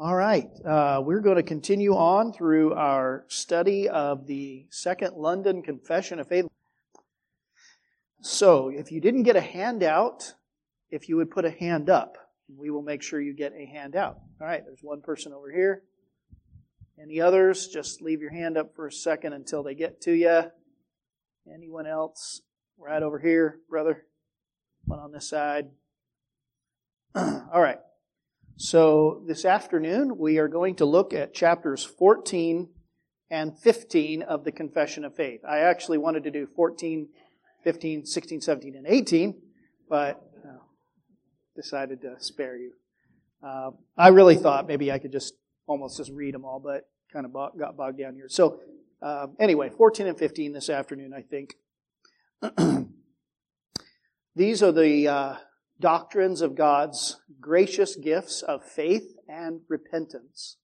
All right, uh, we're going to continue on through our study of the Second London Confession of Faith. So, if you didn't get a handout, if you would put a hand up, we will make sure you get a handout. All right, there's one person over here. Any others? Just leave your hand up for a second until they get to you. Anyone else? Right over here, brother. One on this side. All right. So this afternoon, we are going to look at chapters 14 and 15 of the Confession of Faith. I actually wanted to do 14, 15, 16, 17, and 18, but uh, decided to spare you. Uh, I really thought maybe I could just almost just read them all, but kind of got bogged down here. So uh, anyway, 14 and 15 this afternoon, I think. These are the uh, doctrines of God's gracious gifts of faith and repentance.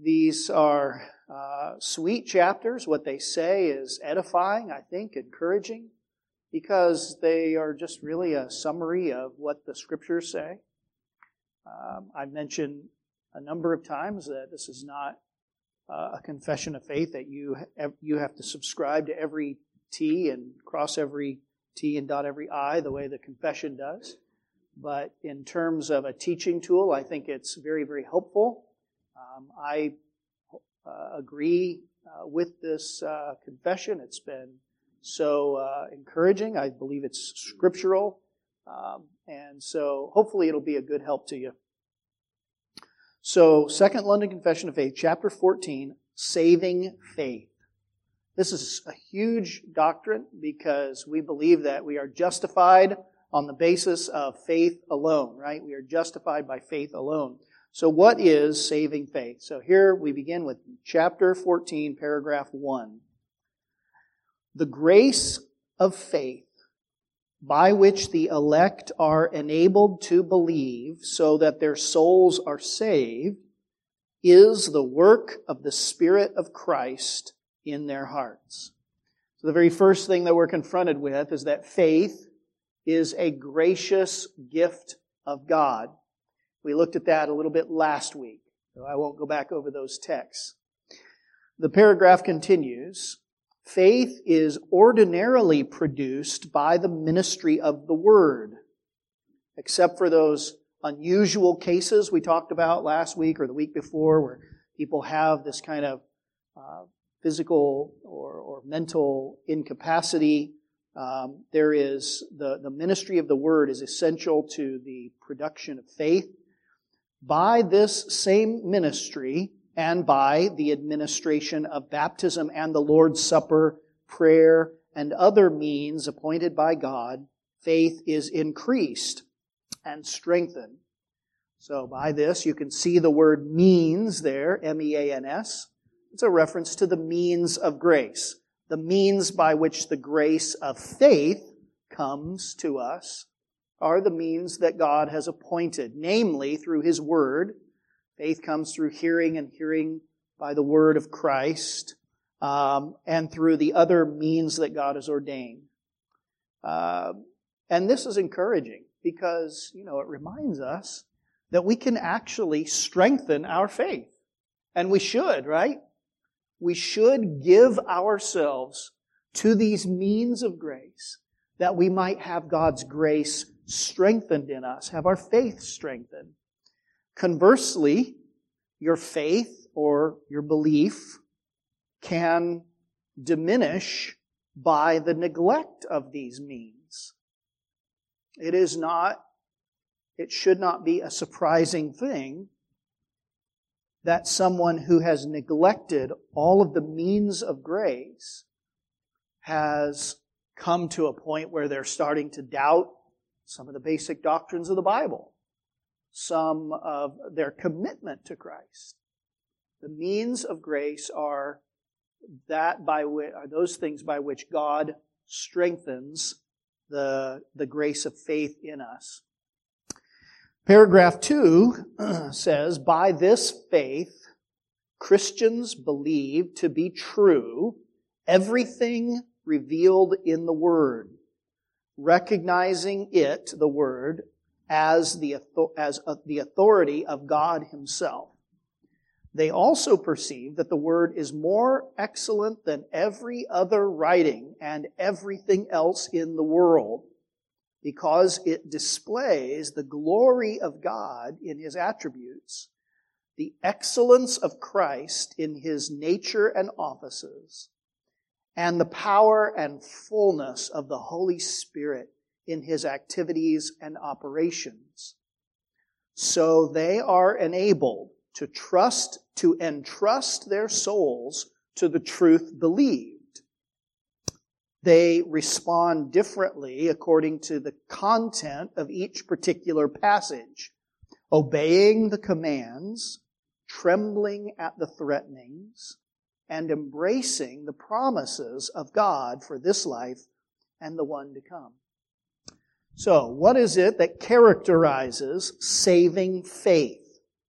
These are uh, sweet chapters. What they say is edifying, I think, encouraging, because they are just really a summary of what the scriptures say. Um, I've mentioned a number of times that this is not uh, a confession of faith that you you have to subscribe to every T and cross every T and dot every I the way the confession does. But in terms of a teaching tool, I think it's very, very helpful. Um, I uh, agree uh, with this uh, confession. It's been so uh, encouraging. I believe it's scriptural. Um, and so hopefully it'll be a good help to you. So, Second London Confession of Faith, chapter 14, saving faith. This is a huge doctrine because we believe that we are justified on the basis of faith alone, right? We are justified by faith alone. So what is saving faith? So here we begin with chapter 14, paragraph 1. The grace of faith by which the elect are enabled to believe so that their souls are saved is the work of the Spirit of Christ in their hearts. So the very first thing that we're confronted with is that faith is a gracious gift of God. We looked at that a little bit last week, so I won't go back over those texts. The paragraph continues, faith is ordinarily produced by the ministry of the Word, except for those unusual cases we talked about last week or the week before where people have this kind of uh, physical or, or mental incapacity. Um, there is the, the ministry of the word is essential to the production of faith. By this same ministry and by the administration of baptism and the Lord's Supper, prayer, and other means appointed by God, faith is increased and strengthened. So by this, you can see the word means there, M-E-A-N-S. It's a reference to the means of grace, the means by which the grace of faith comes to us are the means that God has appointed, namely through His Word. Faith comes through hearing and hearing by the Word of Christ, um, and through the other means that God has ordained. Uh, and this is encouraging because, you know, it reminds us that we can actually strengthen our faith. And we should, right? We should give ourselves to these means of grace that we might have God's grace strengthened in us, have our faith strengthened. Conversely, your faith or your belief can diminish by the neglect of these means. It is not, it should not be a surprising thing that someone who has neglected all of the means of grace has come to a point where they're starting to doubt some of the basic doctrines of the Bible, some of their commitment to Christ. The means of grace are that by which, are those things by which God strengthens the, the grace of faith in us. Paragraph 2 says, By this faith, Christians believe to be true everything revealed in the Word, recognizing it, the Word, as the, as the authority of God Himself. They also perceive that the Word is more excellent than every other writing and everything else in the world because it displays the glory of God in His attributes, the excellence of Christ in His nature and offices, and the power and fullness of the Holy Spirit in His activities and operations. So they are enabled to trust, to entrust their souls to the truth believed. They respond differently according to the content of each particular passage, obeying the commands, trembling at the threatenings, and embracing the promises of God for this life and the one to come. So, what is it that characterizes saving faith?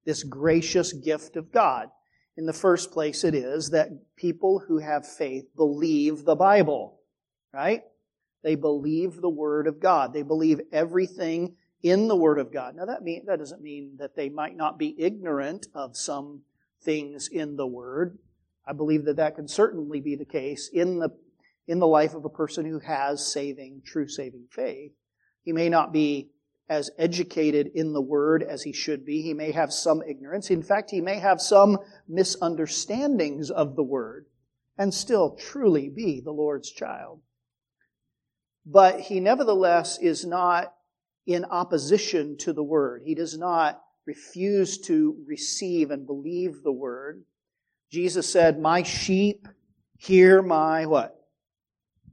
this gracious gift of God. In the first place, it is that people who have faith believe the Bible, right? They believe the Word of God. They believe everything in the Word of God. Now, that, mean, that doesn't mean that they might not be ignorant of some things in the Word. I believe that that can certainly be the case in the, in the life of a person who has saving, true saving faith. He may not be as educated in the word as he should be. He may have some ignorance. In fact, he may have some misunderstandings of the word and still truly be the Lord's child. But he nevertheless is not in opposition to the word. He does not refuse to receive and believe the word. Jesus said, My sheep hear my what?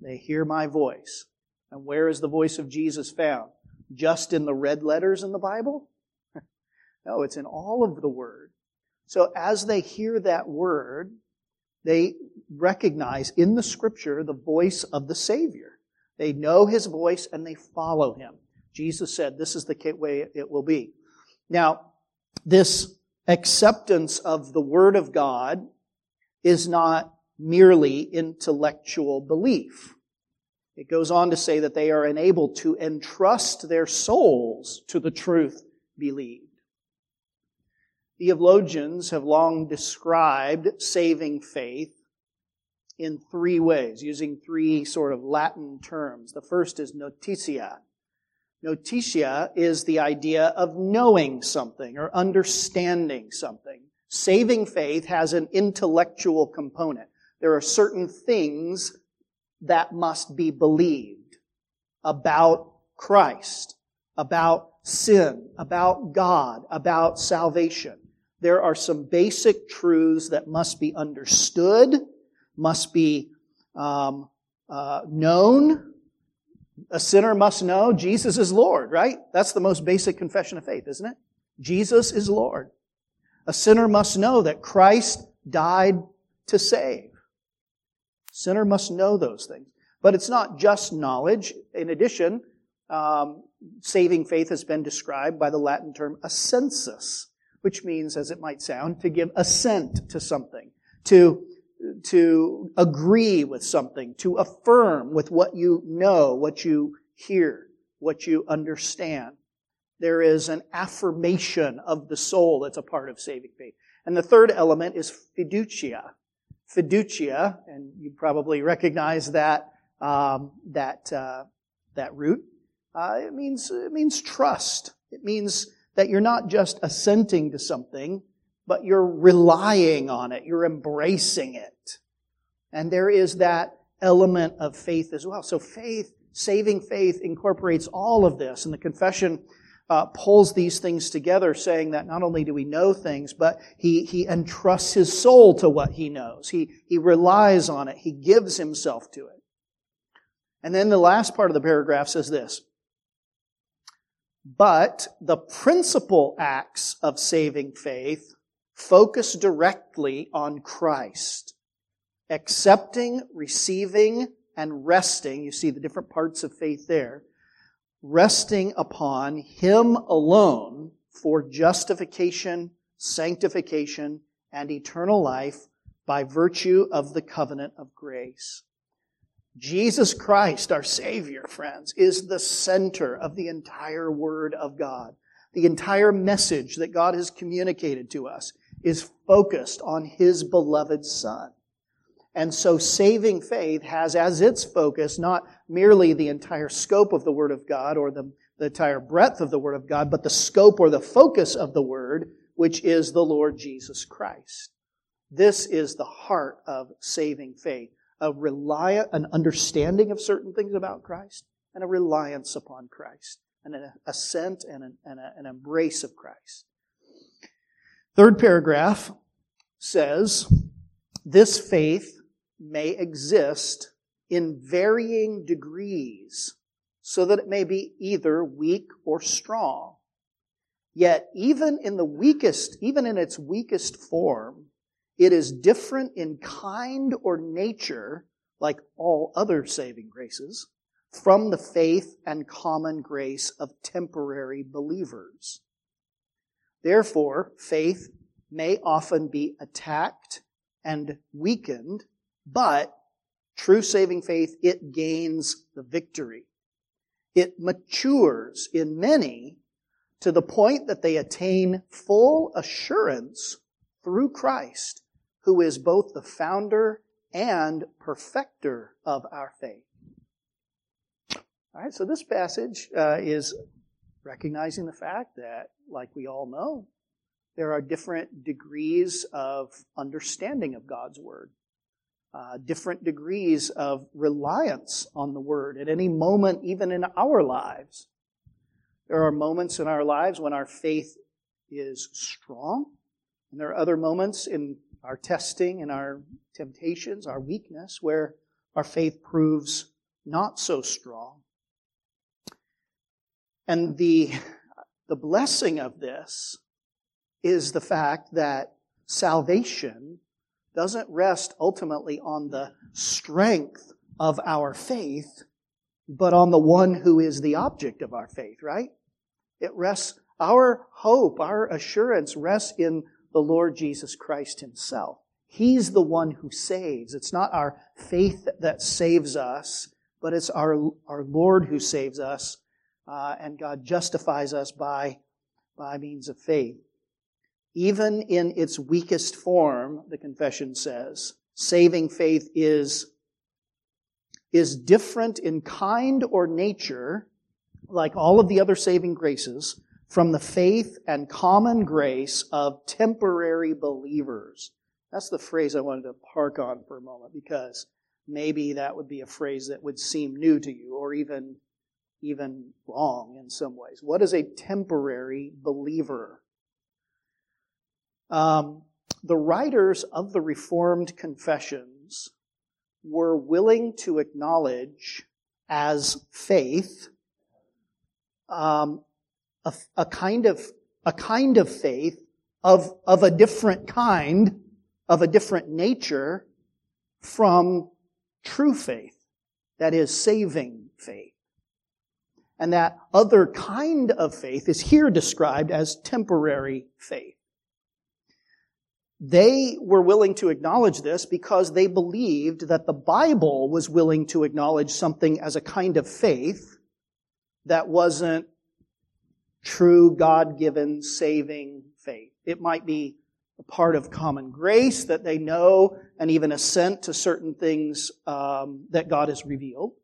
They hear my voice. And where is the voice of Jesus found? just in the red letters in the Bible? no, it's in all of the Word. So as they hear that Word, they recognize in the Scripture the voice of the Savior. They know His voice and they follow Him. Jesus said this is the way it will be. Now, this acceptance of the Word of God is not merely intellectual belief. It goes on to say that they are enabled to entrust their souls to the truth believed. Theologians have long described saving faith in three ways, using three sort of Latin terms. The first is notitia. Notitia is the idea of knowing something or understanding something. Saving faith has an intellectual component. There are certain things that must be believed about Christ, about sin, about God, about salvation. There are some basic truths that must be understood, must be um, uh, known. A sinner must know Jesus is Lord, right? That's the most basic confession of faith, isn't it? Jesus is Lord. A sinner must know that Christ died to save. Sinner must know those things. But it's not just knowledge. In addition, um, saving faith has been described by the Latin term assensus, which means, as it might sound, to give assent to something, to, to agree with something, to affirm with what you know, what you hear, what you understand. There is an affirmation of the soul that's a part of saving faith. And the third element is fiducia, fiducia, and you probably recognize that um, that uh, that root. Uh, it means it means trust. It means that you're not just assenting to something, but you're relying on it. You're embracing it, and there is that element of faith as well. So faith, saving faith, incorporates all of this, and the confession uh, pulls these things together, saying that not only do we know things, but he, he entrusts his soul to what he knows. He, he relies on it. He gives himself to it. And then the last part of the paragraph says this. But the principal acts of saving faith focus directly on Christ. Accepting, receiving, and resting. You see the different parts of faith there resting upon Him alone for justification, sanctification, and eternal life by virtue of the covenant of grace. Jesus Christ, our Savior, friends, is the center of the entire Word of God. The entire message that God has communicated to us is focused on His beloved Son. And so saving faith has as its focus not merely the entire scope of the Word of God or the, the entire breadth of the Word of God, but the scope or the focus of the Word, which is the Lord Jesus Christ. This is the heart of saving faith a reliance, an understanding of certain things about Christ, and a reliance upon Christ, and an assent and an, and a, an embrace of Christ. Third paragraph says, this faith may exist in varying degrees so that it may be either weak or strong. Yet even in the weakest, even in its weakest form, it is different in kind or nature, like all other saving graces, from the faith and common grace of temporary believers. Therefore, faith may often be attacked and weakened, but true saving faith, it gains the victory. It matures in many to the point that they attain full assurance through Christ who is both the founder and perfecter of our faith. All right, so this passage uh, is recognizing the fact that, like we all know, there are different degrees of understanding of God's Word, uh, different degrees of reliance on the Word at any moment, even in our lives. There are moments in our lives when our faith is strong, and there are other moments in our testing and our temptations, our weakness, where our faith proves not so strong. And the, the blessing of this is the fact that salvation doesn't rest ultimately on the strength of our faith, but on the one who is the object of our faith, right? It rests, our hope, our assurance rests in the Lord Jesus Christ himself. He's the one who saves. It's not our faith that saves us, but it's our, our Lord who saves us, uh, and God justifies us by, by means of faith. Even in its weakest form, the confession says, saving faith is, is different in kind or nature, like all of the other saving graces, from the faith and common grace of temporary believers. That's the phrase I wanted to park on for a moment because maybe that would be a phrase that would seem new to you or even, even wrong in some ways. What is a temporary believer? Um, the writers of the Reformed confessions were willing to acknowledge as faith um, a, a kind of a kind of faith of, of a different kind, of a different nature from true faith. That is saving faith. And that other kind of faith is here described as temporary faith. They were willing to acknowledge this because they believed that the Bible was willing to acknowledge something as a kind of faith that wasn't true God-given saving faith. It might be a part of common grace that they know and even assent to certain things um, that God has revealed.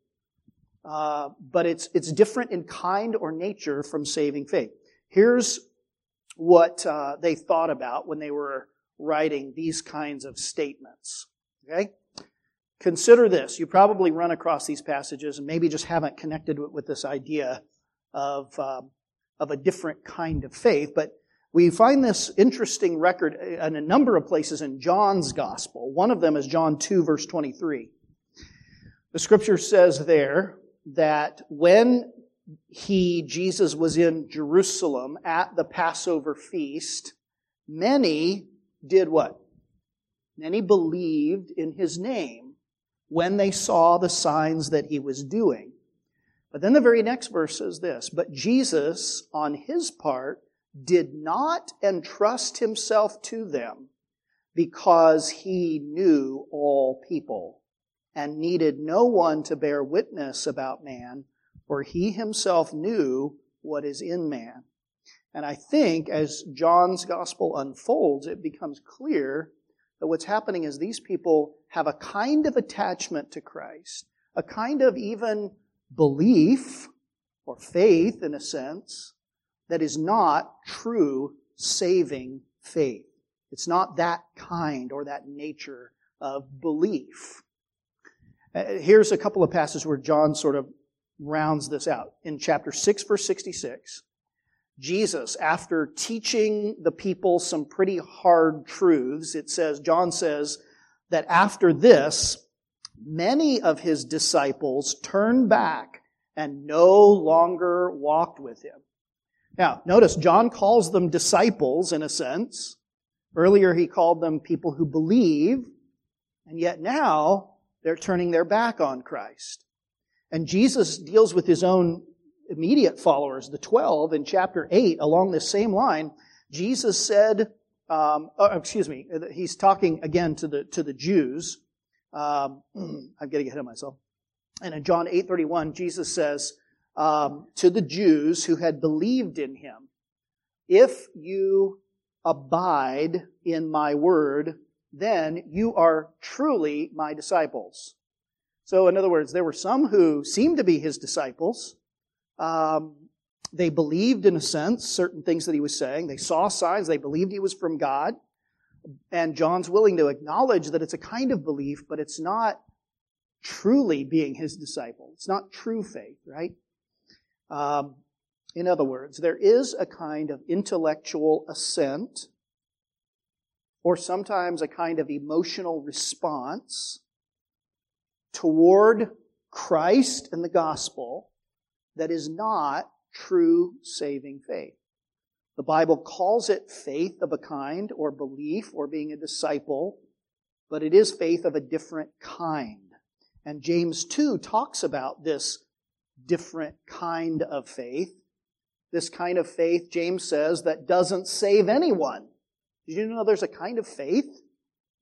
Uh, but it's it's different in kind or nature from saving faith. Here's what uh, they thought about when they were writing these kinds of statements. Okay, consider this. You probably run across these passages and maybe just haven't connected with, this idea of um, of a different kind of faith. But we find this interesting record in a number of places in John's gospel. One of them is John 2 verse 23. The scripture says there that when he, Jesus, was in Jerusalem at the Passover feast, many did what? Many believed in his name when they saw the signs that he was doing. But then the very next verse says this, but Jesus, on his part, did not entrust himself to them because he knew all people and needed no one to bear witness about man, for he himself knew what is in man. And I think as John's gospel unfolds, it becomes clear that what's happening is these people have a kind of attachment to Christ, a kind of even belief or faith in a sense that is not true saving faith. It's not that kind or that nature of belief. Uh, here's a couple of passages where John sort of rounds this out. In chapter 6, verse 66, Jesus, after teaching the people some pretty hard truths, it says, John says that after this, many of his disciples turned back and no longer walked with him. Now, notice John calls them disciples in a sense. Earlier he called them people who believe, and yet now they're turning their back on Christ. And Jesus deals with his own immediate followers, the 12, in chapter 8, along this same line. Jesus said, um, oh, excuse me, he's talking again to the, to the Jews. Um, I'm getting ahead of myself. And in John 8:31, Jesus says um, to the Jews who had believed in him, "If you abide in my word, then you are truly my disciples. So, in other words, there were some who seemed to be his disciples. Um, they believed, in a sense, certain things that he was saying. They saw signs. They believed he was from God. And John's willing to acknowledge that it's a kind of belief, but it's not truly being his disciple. It's not true faith, right? Um, in other words, there is a kind of intellectual assent or sometimes a kind of emotional response toward Christ and the gospel that is not true saving faith. The Bible calls it faith of a kind or belief or being a disciple, but it is faith of a different kind. And James 2 talks about this different kind of faith. This kind of faith, James says, that doesn't save anyone. Did you know there's a kind of faith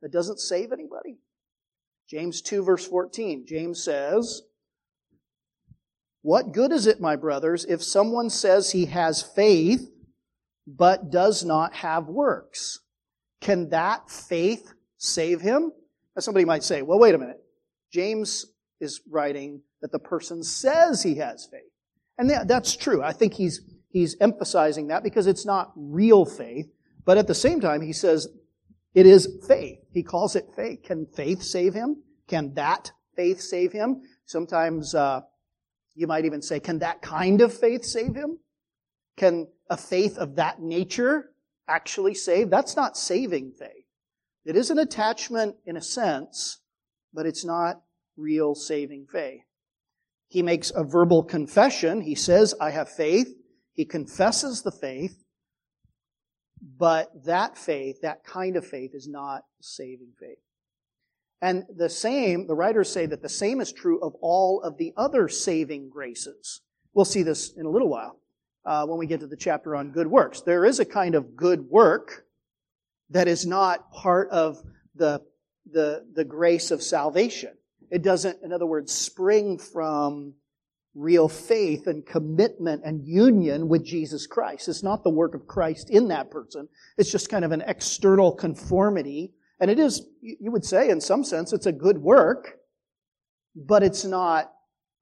that doesn't save anybody? James 2 verse 14. James says, What good is it, my brothers, if someone says he has faith, but does not have works? Can that faith save him? Now somebody might say, well, wait a minute. James is writing that the person says he has faith. And that's true. I think he's, he's emphasizing that because it's not real faith. But at the same time, he says it is faith. He calls it faith. Can faith save him? Can that faith save him? Sometimes uh, you might even say, can that kind of faith save him? Can a faith of that nature actually save? That's not saving faith. It is an attachment in a sense, but it's not real saving faith. He makes a verbal confession. He says, I have faith. He confesses the faith, but that faith, that kind of faith, is not saving faith. And the same, the writers say that the same is true of all of the other saving graces. We'll see this in a little while uh, when we get to the chapter on good works. There is a kind of good work that is not part of the, the, the grace of salvation. It doesn't, in other words, spring from real faith and commitment and union with Jesus Christ. It's not the work of Christ in that person. It's just kind of an external conformity. And it is, you would say, in some sense, it's a good work, but it's not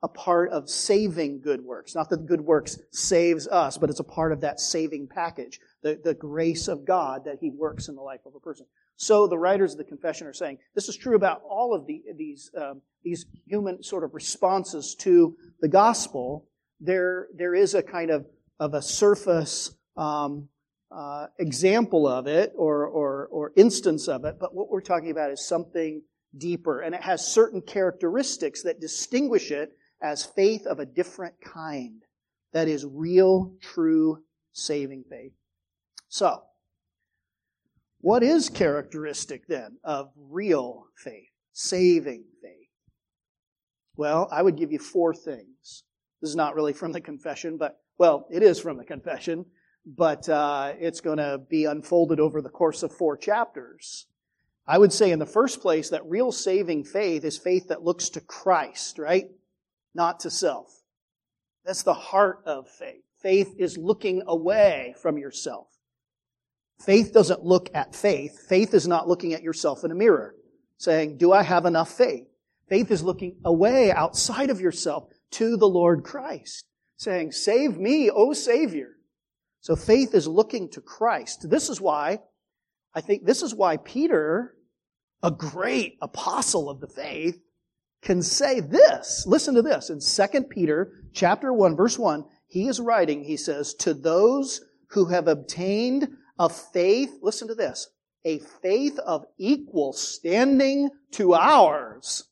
a part of saving good works. Not that good works saves us, but it's a part of that saving package. The, the grace of God that He works in the life of a person. So the writers of the confession are saying this is true about all of the, these, um, these human sort of responses to the gospel. There, there is a kind of, of a surface um, uh, example of it or, or, or instance of it, but what we're talking about is something deeper, and it has certain characteristics that distinguish it as faith of a different kind. That is real, true, saving faith. So, what is characteristic then of real faith, saving faith? Well, I would give you four things. This is not really from the confession, but, well, it is from the confession, but uh, it's going to be unfolded over the course of four chapters. I would say in the first place that real saving faith is faith that looks to Christ, right? Not to self. That's the heart of faith. Faith is looking away from yourself. Faith doesn't look at faith. Faith is not looking at yourself in a mirror saying, do I have enough faith? Faith is looking away outside of yourself to the Lord Christ, saying, save me, O Savior. So faith is looking to Christ. This is why, I think this is why Peter, a great apostle of the faith, can say this. Listen to this. In 2 Peter chapter 1 verse 1, he is writing, he says, to those who have obtained a faith, listen to this, a faith of equal standing to ours.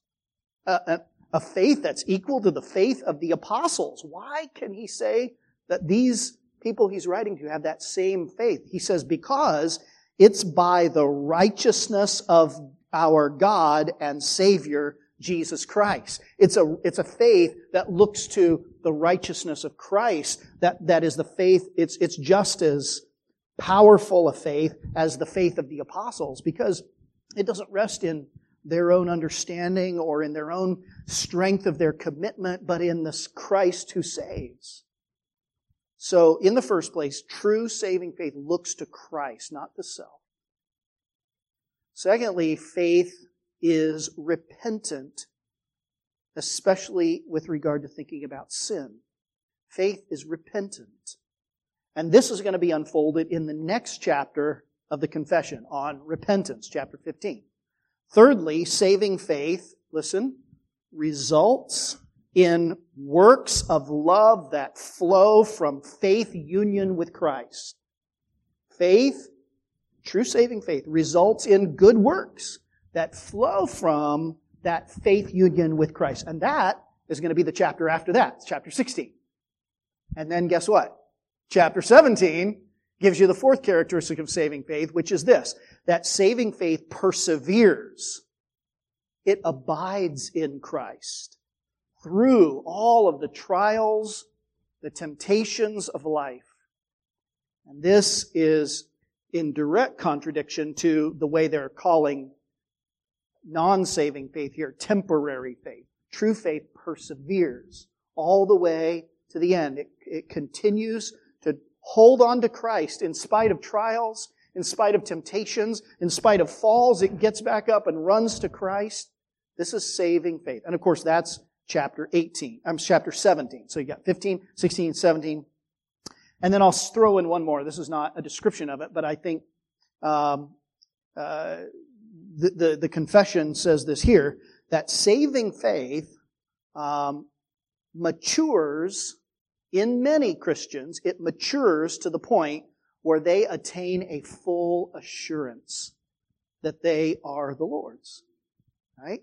a, a faith that's equal to the faith of the apostles. Why can he say that these people he's writing to have that same faith? He says, because it's by the righteousness of our God and Savior, Jesus Christ. It's a, it's a faith that looks to the righteousness of Christ. That, that is the faith, it's, it's just as powerful a faith as the faith of the apostles because it doesn't rest in their own understanding or in their own strength of their commitment, but in this Christ who saves. So, in the first place, true saving faith looks to Christ, not to self. Secondly, faith is repentant, especially with regard to thinking about sin. Faith is repentant. And this is going to be unfolded in the next chapter of the confession on repentance, chapter 15. Thirdly, saving faith, listen, results in works of love that flow from faith union with Christ. Faith, true saving faith, results in good works that flow from that faith union with Christ. And that is going to be the chapter after that, chapter 16. And then guess what? Chapter 17 gives you the fourth characteristic of saving faith, which is this, that saving faith perseveres. It abides in Christ through all of the trials, the temptations of life. And this is in direct contradiction to the way they're calling non-saving faith here, temporary faith. True faith perseveres all the way to the end. It, it continues hold on to Christ in spite of trials, in spite of temptations, in spite of falls, it gets back up and runs to Christ. This is saving faith. And of course, that's chapter 18. I'm chapter 17. So you got 15, 16, 17. And then I'll throw in one more. This is not a description of it, but I think um, uh, the, the, the confession says this here that saving faith um, matures in many Christians, it matures to the point where they attain a full assurance that they are the Lord's. Right?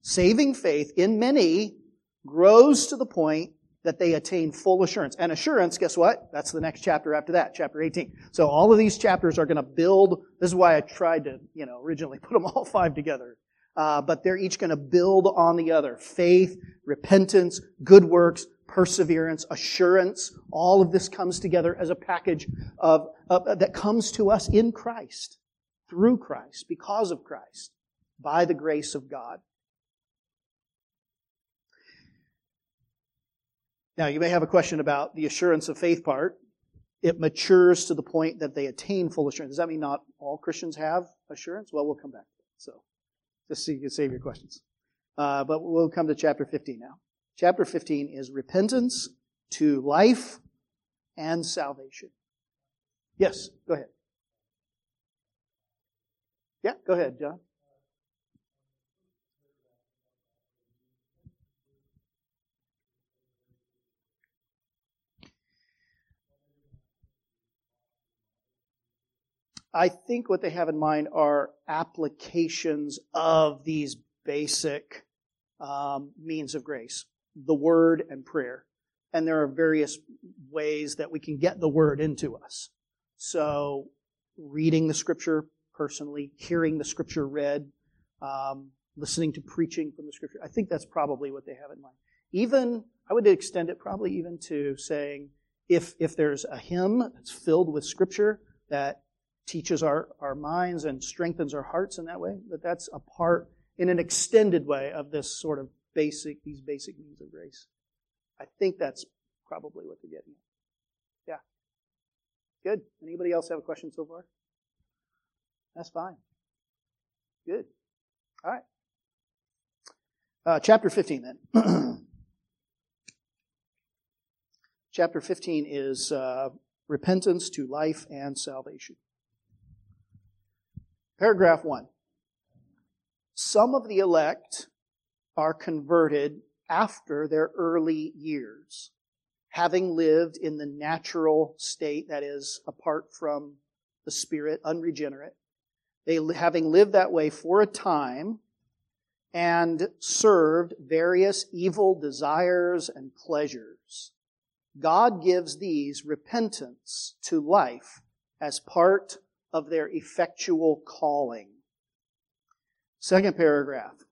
Saving faith in many grows to the point that they attain full assurance. And assurance, guess what? That's the next chapter after that, chapter 18. So all of these chapters are going to build, this is why I tried to, you know, originally put them all five together. Uh, but they're each going to build on the other. Faith, repentance, good works, perseverance, assurance. All of this comes together as a package of, that comes to us in Christ, through Christ, because of Christ, by the grace of God. Now, you may have a question about the assurance of faith part. It matures to the point that they attain full assurance. Does that mean not all Christians have assurance? Well, we'll come back to it. So, just so you can save your questions. Uh, but we'll come to chapter 15 now chapter 15 is repentance to life and salvation. Yes, go ahead. Yeah, go ahead, John. I think what they have in mind are applications of these basic um, means of grace the word and prayer. And there are various ways that we can get the word into us. So, reading the scripture personally, hearing the scripture read, um, listening to preaching from the scripture. I think that's probably what they have in mind. Even, I would extend it probably even to saying, if, if there's a hymn that's filled with scripture that teaches our, our minds and strengthens our hearts in that way, that that's a part, in an extended way, of this sort of basic, these basic means of grace. I think that's probably what they're getting at. Yeah. Good. Anybody else have a question so far? That's fine. Good. All right. Uh, chapter 15 then. chapter 15 is uh, repentance to life and salvation. Paragraph 1. Some of the elect are converted after their early years, having lived in the natural state, that is, apart from the Spirit, unregenerate. They, having lived that way for a time and served various evil desires and pleasures. God gives these repentance to life as part of their effectual calling. Second paragraph.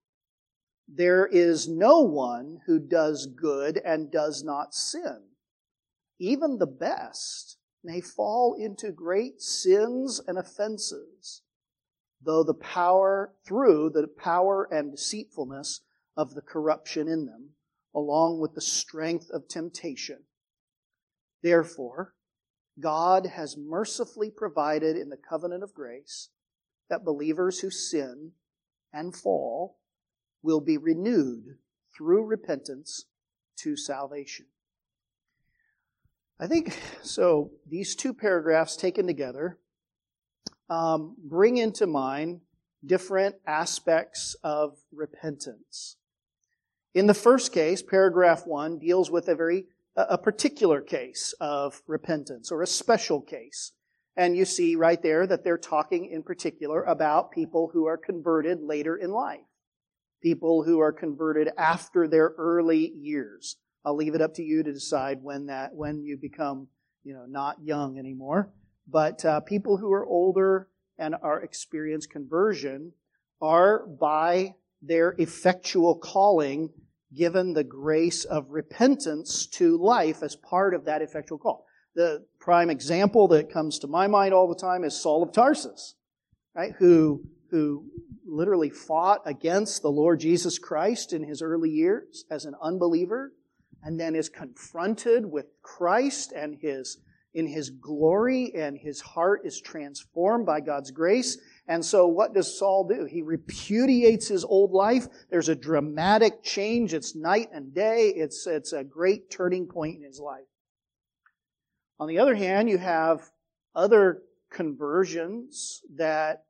There is no one who does good and does not sin. Even the best may fall into great sins and offenses, though the power, through the power and deceitfulness of the corruption in them, along with the strength of temptation. Therefore, God has mercifully provided in the covenant of grace that believers who sin and fall will be renewed through repentance to salvation. I think so. These two paragraphs taken together um, bring into mind different aspects of repentance. In the first case, paragraph one deals with a very a particular case of repentance or a special case. And you see right there that they're talking in particular about people who are converted later in life. People who are converted after their early years. I'll leave it up to you to decide when that, when you become, you know, not young anymore. But uh, people who are older and are experience conversion are by their effectual calling given the grace of repentance to life as part of that effectual call. The prime example that comes to my mind all the time is Saul of Tarsus, right? Who, who literally fought against the Lord Jesus Christ in his early years as an unbeliever and then is confronted with Christ and his in his glory and his heart is transformed by God's grace and so what does Saul do? He repudiates his old life. There's a dramatic change. It's night and day. It's, it's a great turning point in his life. On the other hand, you have other conversions that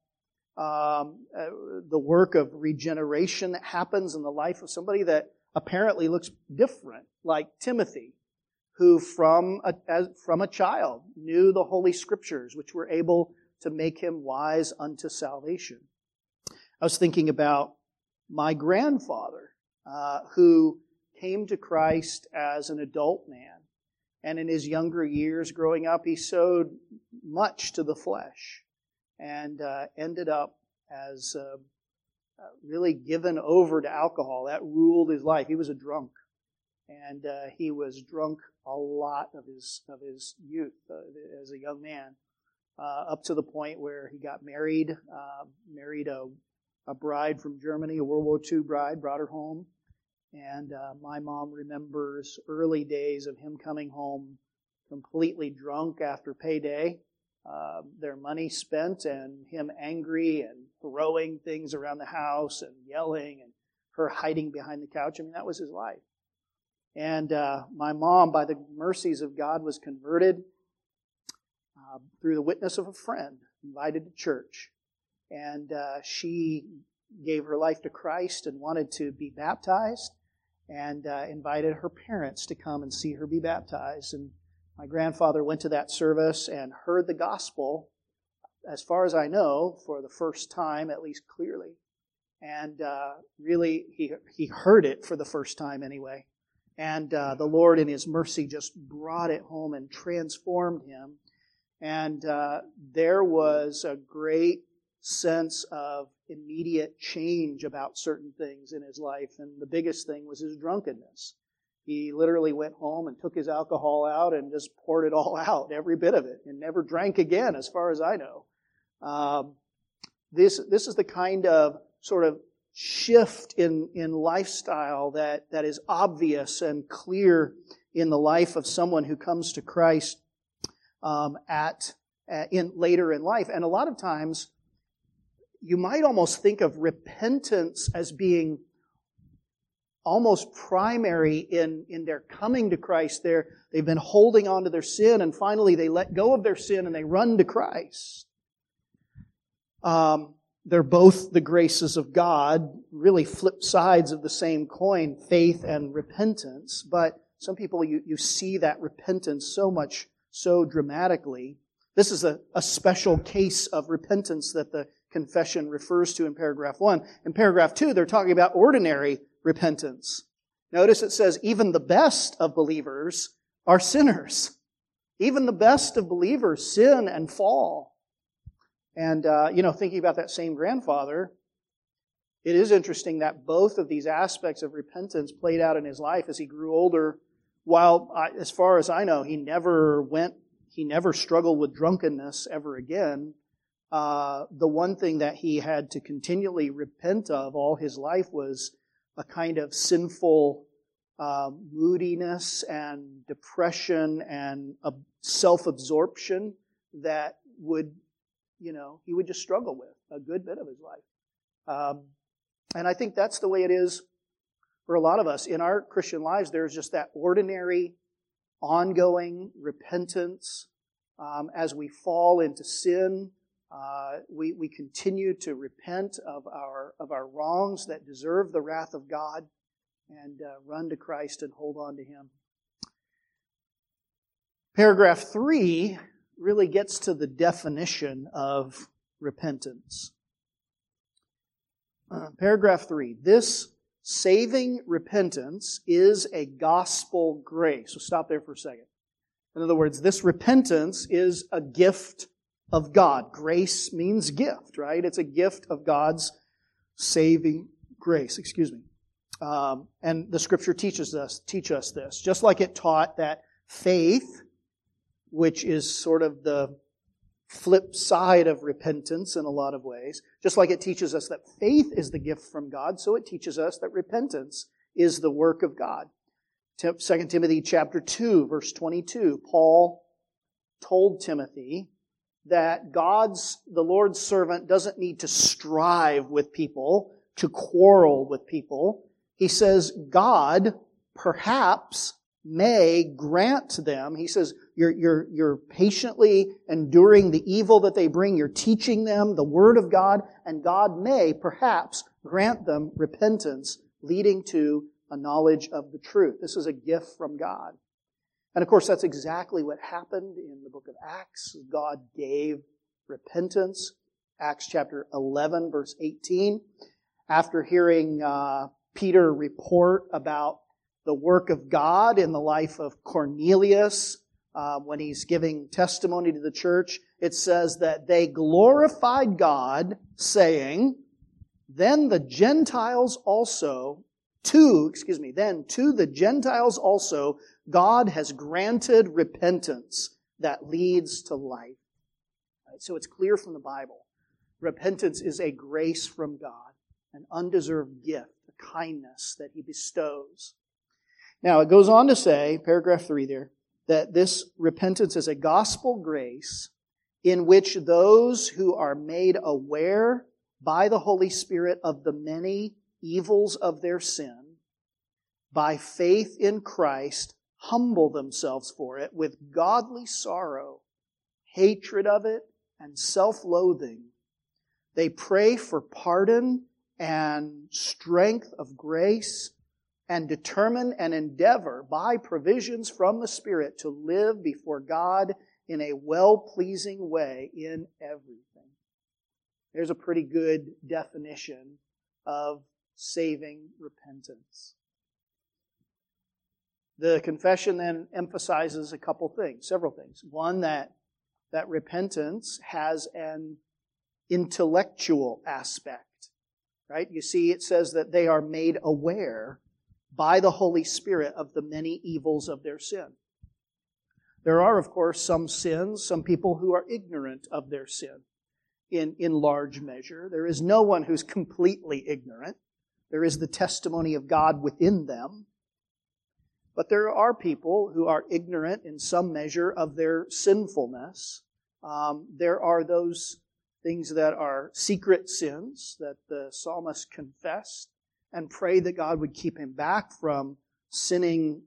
um, uh, the work of regeneration that happens in the life of somebody that apparently looks different, like Timothy, who from a, as, from a child knew the Holy Scriptures, which were able to make him wise unto salvation. I was thinking about my grandfather, uh, who came to Christ as an adult man. And in his younger years growing up, he sowed much to the flesh and uh, ended up as uh, uh really given over to alcohol. That ruled his life. He was a drunk. And uh, he was drunk a lot of his, of his youth uh, as a young man uh, up to the point where he got married, married a, a bride from Germany, a World War II bride, brought her home. And uh, my mom remembers early days of him coming home completely drunk after payday, uh, their money spent, and him angry and throwing things around the house and yelling, and her hiding behind the couch. I mean, that was his life. And uh, my mom, by the mercies of God, was converted uh, through the witness of a friend, invited to church. And uh, she gave her life to Christ and wanted to be baptized and uh, invited her parents to come and see her be baptized. And my grandfather went to that service and heard the gospel, as far as I know, for the first time, at least clearly. And uh, really, he, he heard it for the first time anyway. And uh, the Lord, in His mercy, just brought it home and transformed him and uh, there was a great sense of immediate change about certain things in his life. And the biggest thing was his drunkenness. He literally went home and took his alcohol out and just poured it all out, every bit of it, and never drank again, as far as I know. Um, this, this is the kind of sort of shift in, in lifestyle that, that is obvious and clear in the life of someone who comes to Christ um, at, in later in life. And a lot of times, you might almost think of repentance as being almost primary in, in their coming to Christ. They're, they've been holding on to their sin, and finally they let go of their sin and they run to Christ. Um, they're both the graces of God, really flip sides of the same coin, faith and repentance. But some people, you, you see that repentance so much, so dramatically. This is a, a special case of repentance that the confession refers to in paragraph one. In paragraph two, they're talking about ordinary repentance. Notice it says, even the best of believers are sinners. Even the best of believers sin and fall. And, uh, you know, thinking about that same grandfather, it is interesting that both of these aspects of repentance played out in his life as he grew older. While, as far as I know, he never went, he never struggled with drunkenness ever again. Uh, the one thing that he had to continually repent of all his life was a kind of sinful uh, moodiness and depression and self absorption that would, you know, he would just struggle with a good bit of his life. Um, and I think that's the way it is for a lot of us. In our Christian lives, there's just that ordinary, ongoing repentance um, as we fall into sin uh, we, we continue to repent of our, of our wrongs that deserve the wrath of God and uh, run to Christ and hold on to Him. Paragraph 3 really gets to the definition of repentance. Uh, paragraph 3 This saving repentance is a gospel grace. So stop there for a second. In other words, this repentance is a gift of God. Grace means gift, right? It's a gift of God's saving grace. Excuse me. Um, and the Scripture teaches us teach us this, just like it taught that faith, which is sort of the flip side of repentance in a lot of ways, just like it teaches us that faith is the gift from God, so it teaches us that repentance is the work of God. 2 Timothy chapter 2 verse 22, Paul told Timothy that God's, the Lord's servant doesn't need to strive with people, to quarrel with people. He says God perhaps may grant them. He says, you're, you're, you're patiently enduring the evil that they bring. You're teaching them the word of God, and God may perhaps grant them repentance, leading to a knowledge of the truth. This is a gift from God. And of course, that's exactly what happened in the book of Acts. God gave repentance. Acts chapter 11, verse 18. After hearing uh, Peter report about the work of God in the life of Cornelius, uh, when he's giving testimony to the church, it says that they glorified God, saying, Then the Gentiles also, to, excuse me, then to the Gentiles also God has granted repentance that leads to life. Right? So it's clear from the Bible. Repentance is a grace from God, an undeserved gift, a kindness that He bestows. Now, it goes on to say, paragraph 3 there, that this repentance is a gospel grace in which those who are made aware by the Holy Spirit of the many evils of their sin, by faith in Christ, humble themselves for it with godly sorrow, hatred of it, and self loathing. They pray for pardon and strength of grace and determine and endeavor by provisions from the Spirit to live before God in a well pleasing way in everything. There's a pretty good definition of saving repentance. The confession then emphasizes a couple things, several things. One, that, that repentance has an intellectual aspect, right? You see, it says that they are made aware by the Holy Spirit of the many evils of their sin. There are, of course, some sins, some people who are ignorant of their sin. in, in large measure. There is no one who's completely ignorant. There is the testimony of God within them. But there are people who are ignorant in some measure of their sinfulness. Um, there are those things that are secret sins that the psalmist confessed and prayed that God would keep him back from sinning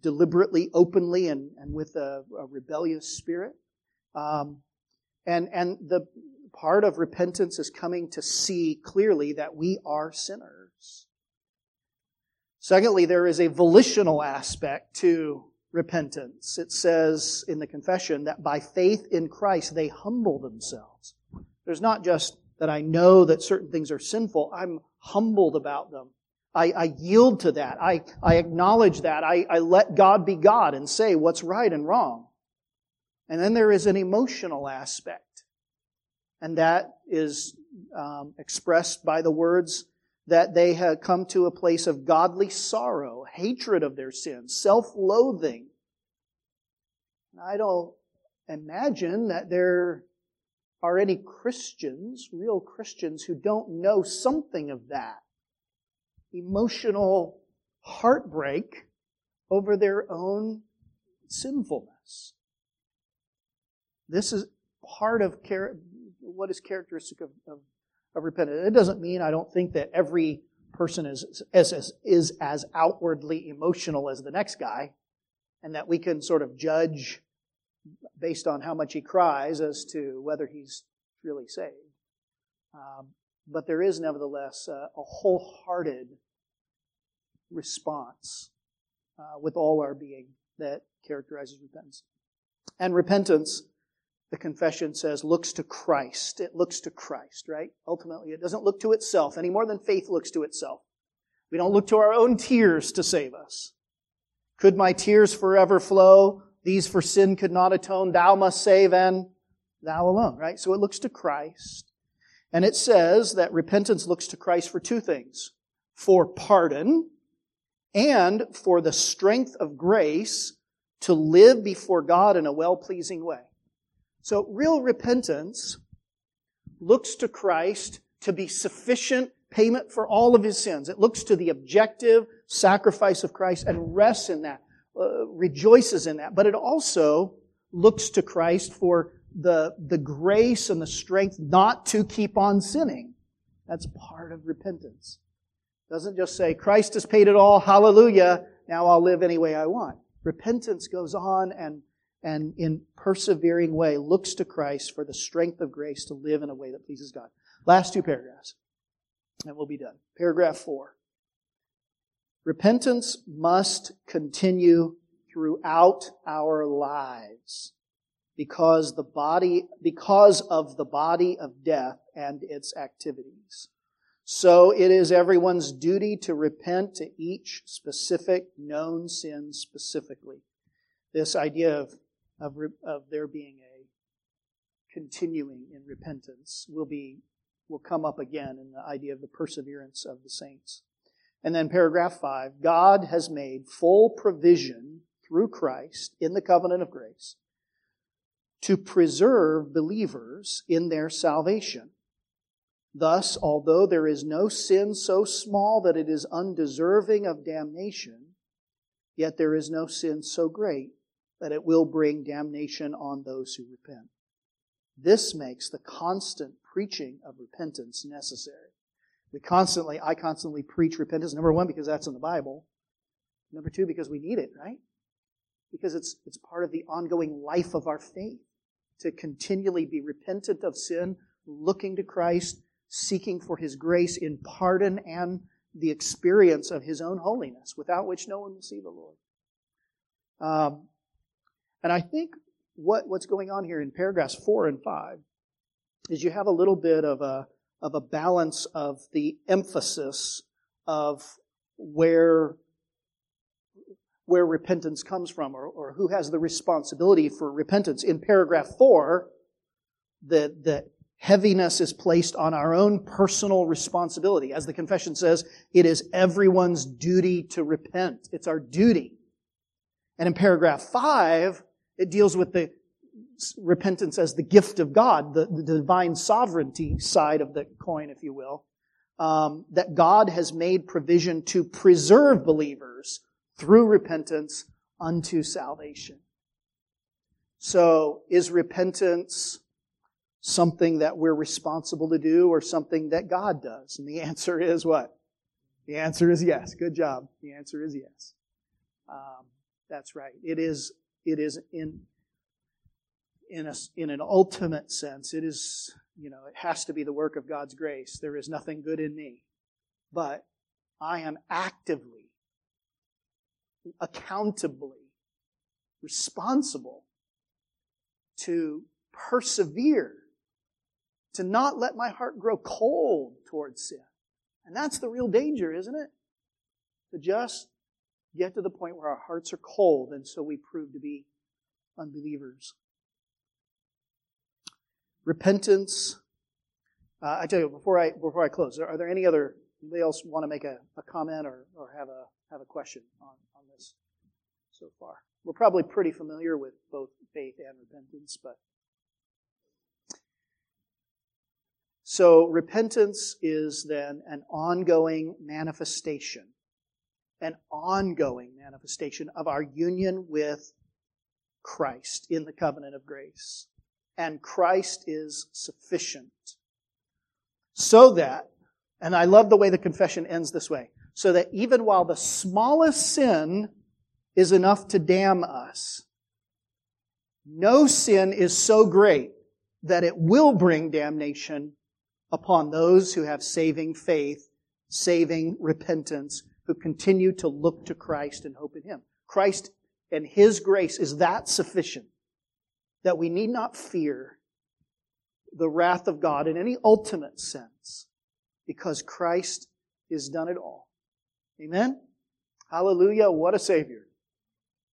deliberately, openly, and, and with a, a rebellious spirit. Um, and, and the part of repentance is coming to see clearly that we are sinners. Secondly, there is a volitional aspect to repentance. It says in the confession that by faith in Christ they humble themselves. There's not just that I know that certain things are sinful, I'm humbled about them. I, I yield to that. I, I acknowledge that. I, I let God be God and say what's right and wrong. And then there is an emotional aspect. And that is um, expressed by the words that they have come to a place of godly sorrow, hatred of their sins, self-loathing. I don't imagine that there are any Christians, real Christians, who don't know something of that. Emotional heartbreak over their own sinfulness. This is part of what is characteristic of, of, of repentance. It doesn't mean I don't think that every person is, is, is as outwardly emotional as the next guy, and that we can sort of judge based on how much he cries as to whether he's really saved. Um, but there is nevertheless a, a wholehearted response uh, with all our being that characterizes repentance. And repentance, the confession says, looks to Christ. It looks to Christ, right? Ultimately, it doesn't look to itself any more than faith looks to itself. We don't look to our own tears to save us. Could my tears forever flow? These for sin could not atone. Thou must save and thou alone, right? So it looks to Christ. And it says that repentance looks to Christ for two things. For pardon and for the strength of grace to live before God in a well-pleasing way. So real repentance looks to Christ to be sufficient payment for all of his sins. It looks to the objective sacrifice of Christ and rests in that, uh, rejoices in that. But it also looks to Christ for the, the grace and the strength not to keep on sinning. That's part of repentance. It doesn't just say, Christ has paid it all, hallelujah, now I'll live any way I want. Repentance goes on and, and in persevering way looks to Christ for the strength of grace to live in a way that pleases God. Last two paragraphs, and we'll be done. Paragraph four. Repentance must continue throughout our lives because the body, because of the body of death and its activities. So it is everyone's duty to repent to each specific known sin specifically. This idea of, of, of there being a continuing in repentance will be, will come up again in the idea of the perseverance of the saints. And then paragraph five, God has made full provision through Christ in the covenant of grace to preserve believers in their salvation. Thus, although there is no sin so small that it is undeserving of damnation, yet there is no sin so great that it will bring damnation on those who repent. This makes the constant preaching of repentance necessary. We constantly, I constantly preach repentance. Number one, because that's in the Bible. Number two, because we need it, right? Because it's, it's part of the ongoing life of our faith to continually be repentant of sin, looking to Christ, seeking for His grace in pardon and the experience of His own holiness, without which no one will see the Lord. Um, and I think what, what's going on here in paragraphs four and five is you have a little bit of a, of a balance of the emphasis of where where repentance comes from or, or who has the responsibility for repentance. In paragraph four, the, the heaviness is placed on our own personal responsibility. As the confession says, it is everyone's duty to repent. It's our duty. And in paragraph five, it deals with the repentance as the gift of God, the, the divine sovereignty side of the coin, if you will, um, that God has made provision to preserve believers through repentance unto salvation. So, is repentance something that we're responsible to do or something that God does? And the answer is what? The answer is yes. Good job. The answer is yes. Um, that's right. It is. It is in in a, in an ultimate sense. It is. You know, it has to be the work of God's grace. There is nothing good in me, but I am actively, accountably responsible to persevere, to not let my heart grow cold towards sin. And that's the real danger, isn't it? To just get to the point where our hearts are cold and so we prove to be unbelievers. Repentance. Uh, I tell you, before I, before I close, are there any other, anybody else want to make a, a comment or, or have a, have a question on, on this so far? We're probably pretty familiar with both faith and repentance, but so repentance is then an ongoing manifestation, an ongoing manifestation of our union with Christ in the covenant of grace. And Christ is sufficient. So that, and I love the way the confession ends this way, so that even while the smallest sin is enough to damn us. No sin is so great that it will bring damnation upon those who have saving faith, saving repentance, who continue to look to Christ and hope in Him. Christ and His grace is that sufficient that we need not fear the wrath of God in any ultimate sense because Christ has done it all. Amen? Hallelujah. What a Savior.